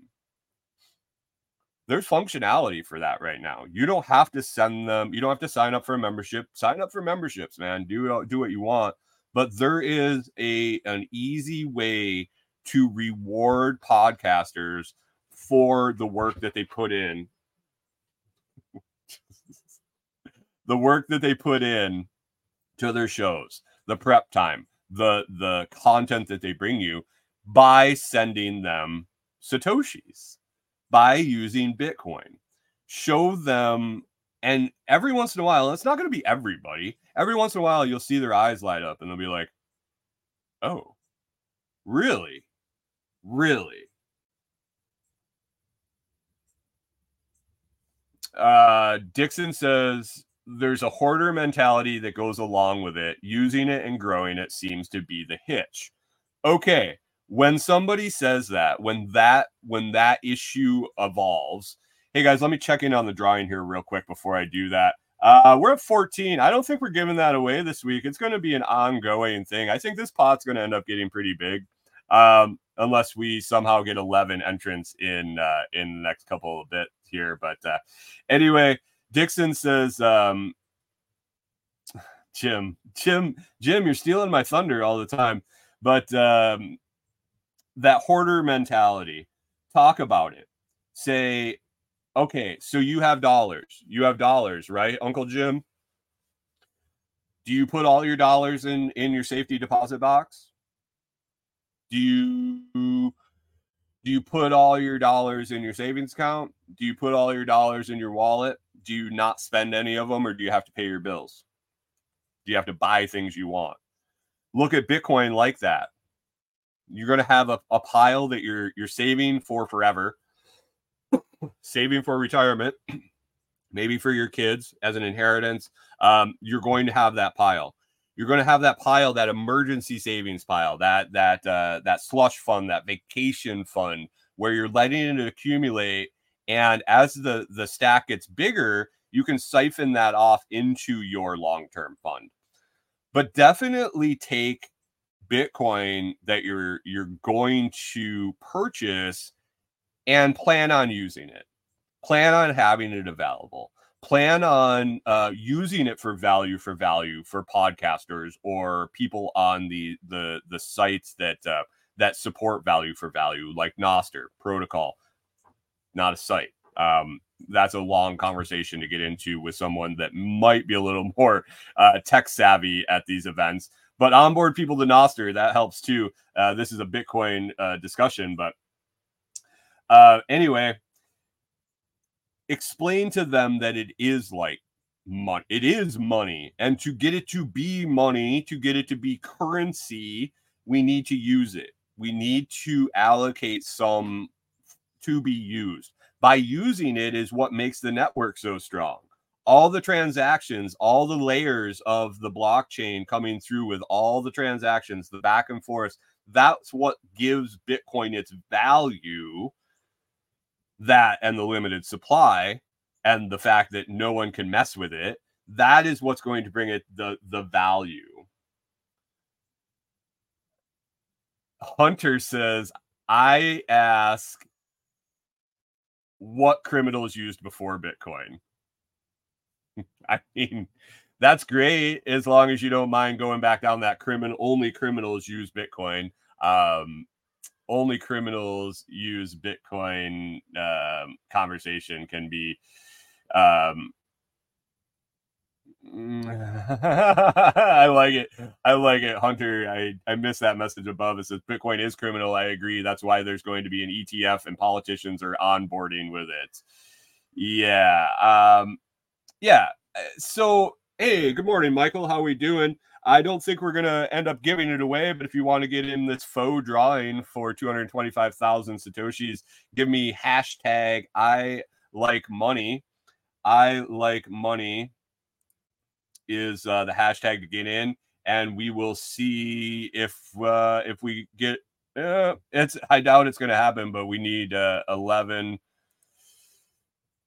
There's functionality for that right now. You don't have to send them, you don't have to sign up for a membership. Sign up for memberships, man. Do uh, do what you want. But there is a an easy way to reward podcasters for the work that they put in. the work that they put in to their shows, the prep time, the the content that they bring you by sending them satoshis, by using Bitcoin. Show them and every once in a while, it's not going to be everybody. Every once in a while you'll see their eyes light up and they'll be like, "Oh, really? Really?" Uh Dixon says there's a hoarder mentality that goes along with it. Using it and growing it seems to be the hitch. Okay, when somebody says that, when that when that issue evolves, hey guys, let me check in on the drawing here real quick before I do that. Uh, we're at 14. I don't think we're giving that away this week. It's going to be an ongoing thing. I think this pot's going to end up getting pretty big, um, unless we somehow get 11 entrants in uh, in the next couple of bits here. But uh, anyway, Dixon says, um, Jim, Jim, Jim, you're stealing my thunder all the time. But um, that hoarder mentality, talk about it. Say, okay, so you have dollars. You have dollars, right, Uncle Jim? Do you put all your dollars in in your safety deposit box? Do you do you put all your dollars in your savings account? Do you put all your dollars in your wallet? Do you not spend any of them or do you have to pay your bills? Do you have to buy things you want? Look at Bitcoin like that. You're going to have a, a pile that you're you're saving for forever, saving for retirement, maybe for your kids as an inheritance. Um, you're going to have that pile. You're going to have that pile, that emergency savings pile, that that uh, that slush fund, that vacation fund, where you're letting it accumulate and as the the stack gets bigger, you can siphon that off into your long-term fund. But definitely take Bitcoin that you're you're going to purchase and plan on using it. Plan on having it available. Plan on uh, using it for value for value for podcasters or people on the the the sites that uh, that support value for value, like Nostr Protocol not a site. Um, that's a long conversation to get into with someone that might be a little more uh, tech savvy at these events. But onboard people to Nostr, that helps too. Uh, this is a Bitcoin uh, discussion, but uh, anyway, explain to them that it is like money. It is money, and to get it to be money, to get it to be currency, we need to use it. We need to allocate some to be used. By using it is what makes the network so strong. All the transactions, all the layers of the blockchain coming through with all the transactions, the back and forth, that's what gives Bitcoin its value. That and the limited supply and the fact that no one can mess with it, that is what's going to bring it the the value. Hunter says, I ask what criminals used before Bitcoin. I mean, that's great as long as you don't mind going back down that criminal. Only criminals use Bitcoin. Um, only criminals use Bitcoin. Um, conversation can be um, I like it. I like it, Hunter. I I missed that message above. It says Bitcoin is criminal. I agree. That's why there's going to be an ETF, and politicians are onboarding with it. Yeah. Um. Yeah. Uh, so, hey, good morning, Michael. How are we doing? I don't think we're gonna end up giving it away, but if you want to get in this faux drawing for 225,000 satoshis, give me hashtag I like money. I like money is uh, the hashtag to get in. and we will see if uh, if we get. Uh, it's I doubt it's going to happen, but we need uh, 11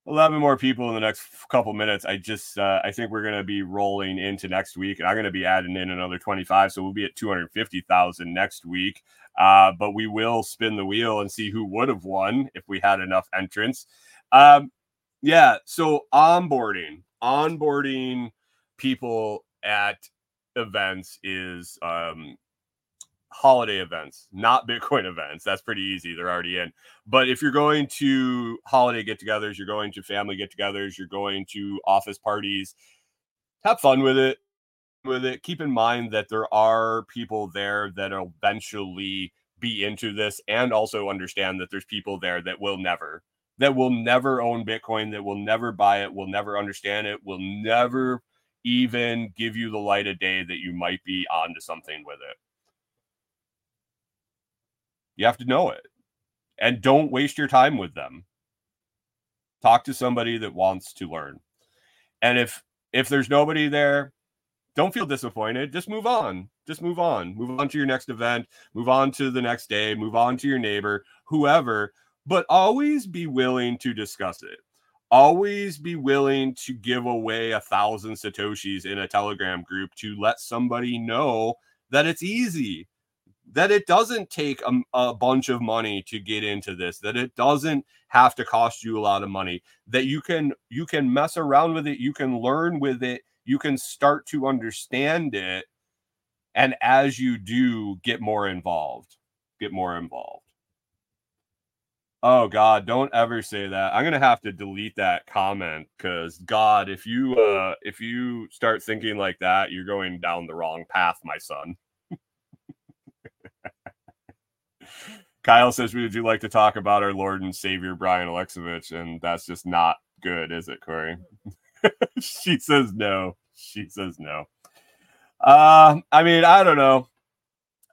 11 more people in the next couple minutes. I just uh, I think we're going to be rolling into next week, and I'm going to be adding in another 25, so we'll be at 250,000 next week. Uh, but we will spin the wheel and see who would have won if we had enough entrants. Um, yeah, so onboarding, onboarding people at events is um, holiday events, not Bitcoin events. That's pretty easy. They're already in. But if you're going to holiday get togethers, you're going to family get togethers, you're going to office parties, have fun with it. With it, keep in mind that there are people there that eventually be into this and also understand that there's people there that will never that will never own bitcoin that will never buy it will never understand it will never even give you the light of day that you might be onto something with it you have to know it. And don't waste your time with them. Talk to somebody that wants to learn. And if if there's nobody there, don't feel disappointed. Just move on. Just move on. Move on to your next event, move on to the next day, move on to your neighbor, whoever, but always be willing to discuss it. Always be willing to give away a thousand Satoshis in a Telegram group to let somebody know that it's easy that it doesn't take a, a, bunch of money to get into this that it doesn't have to cost you a lot of money that you can you can mess around with it you can learn with it you can start to understand it and as you do get more involved get more involved oh god don't ever say that i'm gonna have to delete that comment because god if you uh if you start thinking like that you're going down the wrong path my son Kyle says, Would you like to talk about our Lord and Savior Brian Alexovich? And that's just not good, is it, Corey? she says no. She says no. Uh, I mean, I don't know.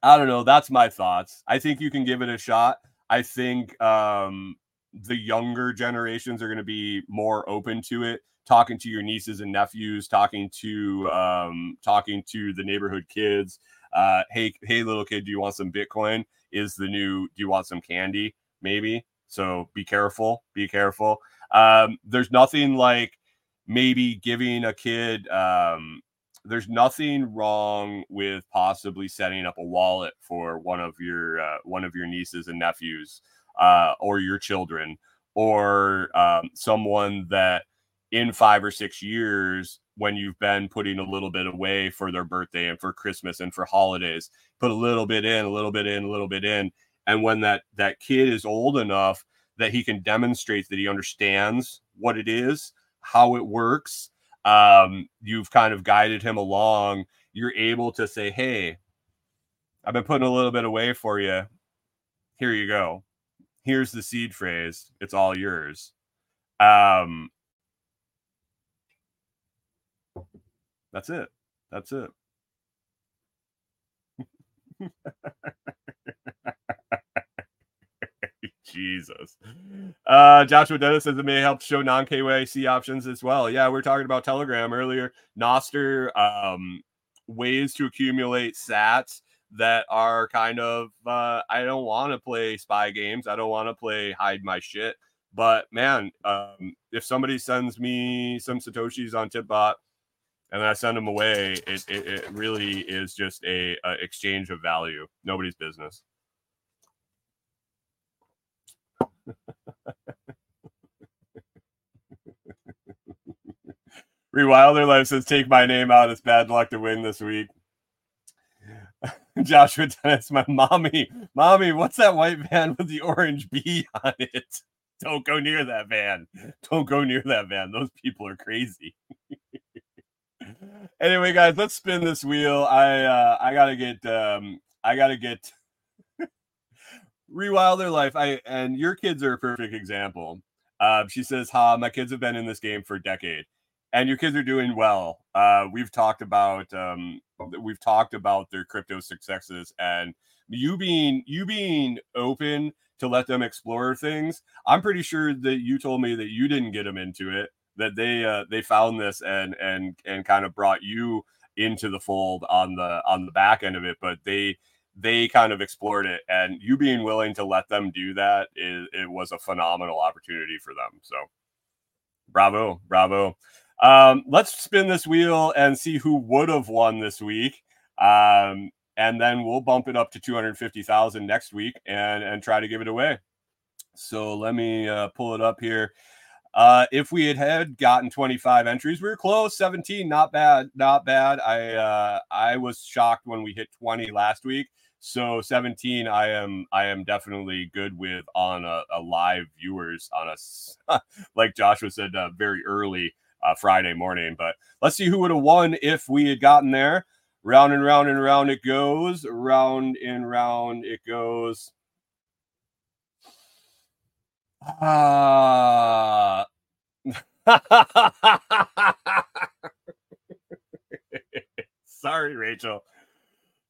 I don't know. That's my thoughts. I think you can give it a shot. I think um, the younger generations are going to be more open to it. Talking to your nieces and nephews, talking to um, talking to the neighborhood kids. Uh, hey, hey, little kid, do you want some Bitcoin? is the new do you want some candy maybe so be careful be careful um, there's nothing like maybe giving a kid um, there's nothing wrong with possibly setting up a wallet for one of your uh, one of your nieces and nephews uh, or your children or um, someone that in five or six years when you've been putting a little bit away for their birthday and for christmas and for holidays put a little bit in a little bit in a little bit in. And when that that kid is old enough that he can demonstrate that he understands what it is how it works um, you've kind of guided him along you're able to say hey i've been putting a little bit away for you here you go here's the seed phrase it's all yours um That's it. That's it. Jesus. Uh, Joshua Dennis says it may help show non KYC options as well. Yeah, we are talking about Telegram earlier. Nostr, um, ways to accumulate sats that are kind of, uh, I don't want to play spy games. I don't want to play hide my shit. But man, um, if somebody sends me some Satoshis on Tipbot, and then I send them away. It, it, it really is just a, a exchange of value. Nobody's business. Rewilder Life says, "Take my name out. It's bad luck to win this week." Joshua Dennis, my mommy, mommy, what's that white van with the orange bee on it? Don't go near that van. Don't go near that van. Those people are crazy. anyway, guys, let's spin this wheel. I uh, I gotta get um, I gotta get Rewilder Life. I and your kids are a perfect example. Uh, she says, "Ha, my kids have been in this game for a decade, and your kids are doing well." Uh, we've talked about um, we've talked about their crypto successes and you being you being open to let them explore things. I'm pretty sure that you told me that you didn't get them into it that they uh, they found this and and and kind of brought you into the fold on the on the back end of it, but they they kind of explored it and you being willing to let them do that is it was a phenomenal opportunity for them. So bravo, bravo. Um, let's spin this wheel and see who would have won this week. Um, and then we'll bump it up to 250,000 next week and and try to give it away. So let me uh, pull it up here. Uh, if we had had gotten 25 entries, we were close. 17, not bad, not bad. I uh, I was shocked when we hit 20 last week. So 17, I am I am definitely good with on a, a live viewers on us, like Joshua said, uh, very early uh, Friday morning. But let's see who would have won if we had gotten there. Round and round and round it goes. Round and round it goes. Ah. Sorry, Rachel.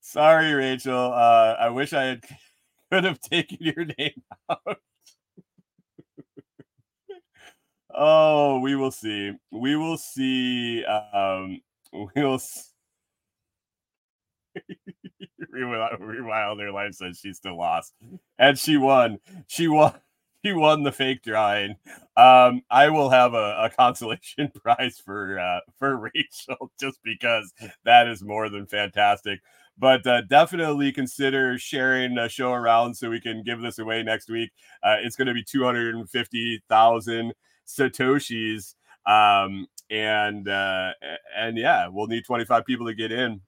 Sorry, Rachel. Uh, I wish I had could have taken your name out. Oh, we will see. We will see. Um, we will. S- Rewilder Life says she still lost, and she won. She won. She won the fake drawing. Um, I will have a, a consolation prize for uh, for Rachel just because that is more than fantastic. But uh, definitely consider sharing the show around so we can give this away next week. Uh, it's going to be two hundred and fifty thousand satoshis, um, and uh, and yeah, we'll need twenty five people to get in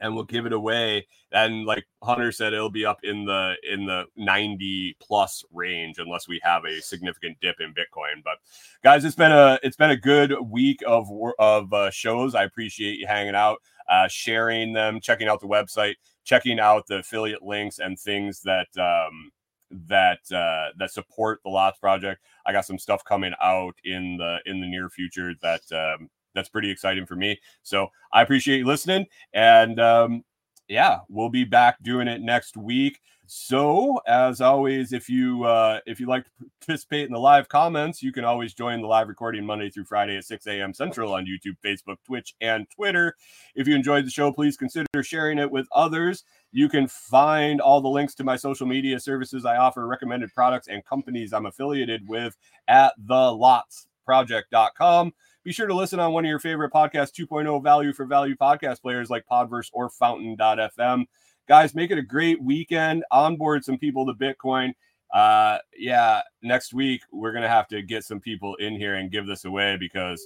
and we'll give it away. And like Hunter said, it'll be up in the in the 90 plus range unless we have a significant dip in Bitcoin. But guys, it's been a it's been a good week of of uh, shows. I appreciate you hanging out, uh, sharing them, checking out the website, checking out the affiliate links and things that um, that uh, that support the Lots Project. I got some stuff coming out in the in the near future that um, that's pretty exciting for me. So I appreciate you listening. And um, yeah, we'll be back doing it next week. So as always, if you uh, if you like to participate in the live comments, you can always join the live recording Monday through Friday at 6 a.m. Central on YouTube, Facebook, Twitch, and Twitter. If you enjoyed the show, please consider sharing it with others. You can find all the links to my social media services I offer, recommended products, and companies I'm affiliated with at thelotsproject.com. Be sure to listen on one of your favorite podcast 2.0 value for value podcast players like Podverse or Fountain.fm. Guys, make it a great weekend. Onboard some people to Bitcoin. Uh, yeah, next week we're gonna have to get some people in here and give this away because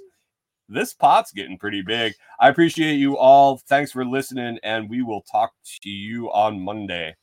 this pot's getting pretty big. I appreciate you all. Thanks for listening, and we will talk to you on Monday.